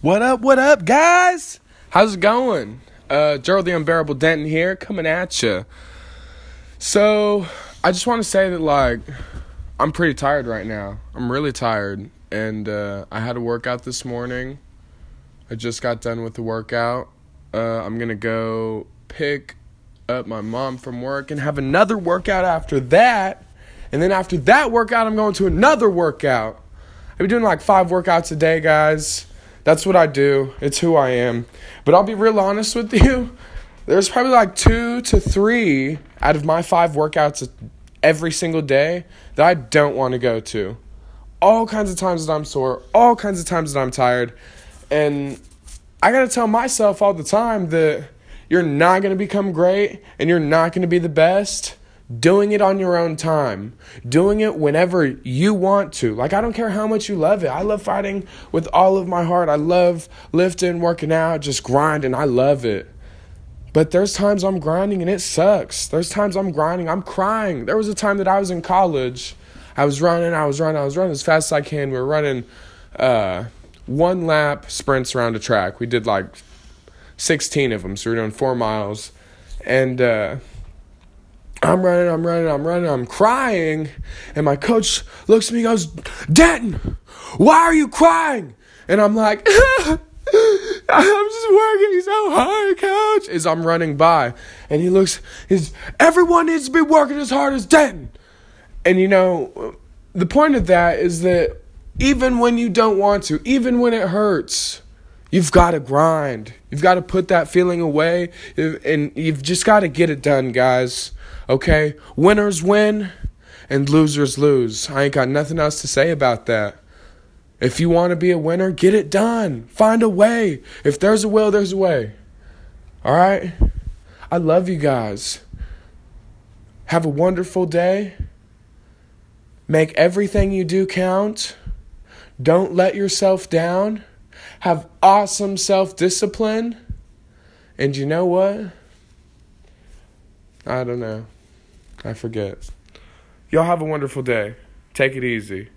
What up, what up, guys? How's it going? Uh, Gerald the Unbearable Denton here, coming at you. So, I just want to say that, like, I'm pretty tired right now. I'm really tired. And uh, I had a workout this morning. I just got done with the workout. Uh, I'm going to go pick up my mom from work and have another workout after that. And then after that workout, I'm going to another workout. I've been doing like five workouts a day, guys. That's what I do. It's who I am. But I'll be real honest with you. There's probably like two to three out of my five workouts every single day that I don't want to go to. All kinds of times that I'm sore, all kinds of times that I'm tired. And I got to tell myself all the time that you're not going to become great and you're not going to be the best doing it on your own time, doing it whenever you want to. Like, I don't care how much you love it. I love fighting with all of my heart. I love lifting, working out, just grinding. I love it. But there's times I'm grinding and it sucks. There's times I'm grinding, I'm crying. There was a time that I was in college. I was running, I was running, I was running as fast as I can. We were running uh, one lap sprints around a track. We did like 16 of them, so we were doing four miles. And, uh, I'm running, I'm running, I'm running, I'm crying. And my coach looks at me goes, Denton, why are you crying? And I'm like, I'm just working so hard, coach. As I'm running by. And he looks, he's, everyone needs to be working as hard as Denton. And you know, the point of that is that even when you don't want to, even when it hurts, You've got to grind. You've got to put that feeling away and you've just got to get it done, guys. Okay? Winners win and losers lose. I ain't got nothing else to say about that. If you want to be a winner, get it done. Find a way. If there's a will, there's a way. All right? I love you guys. Have a wonderful day. Make everything you do count. Don't let yourself down. Have awesome self discipline. And you know what? I don't know. I forget. Y'all have a wonderful day. Take it easy.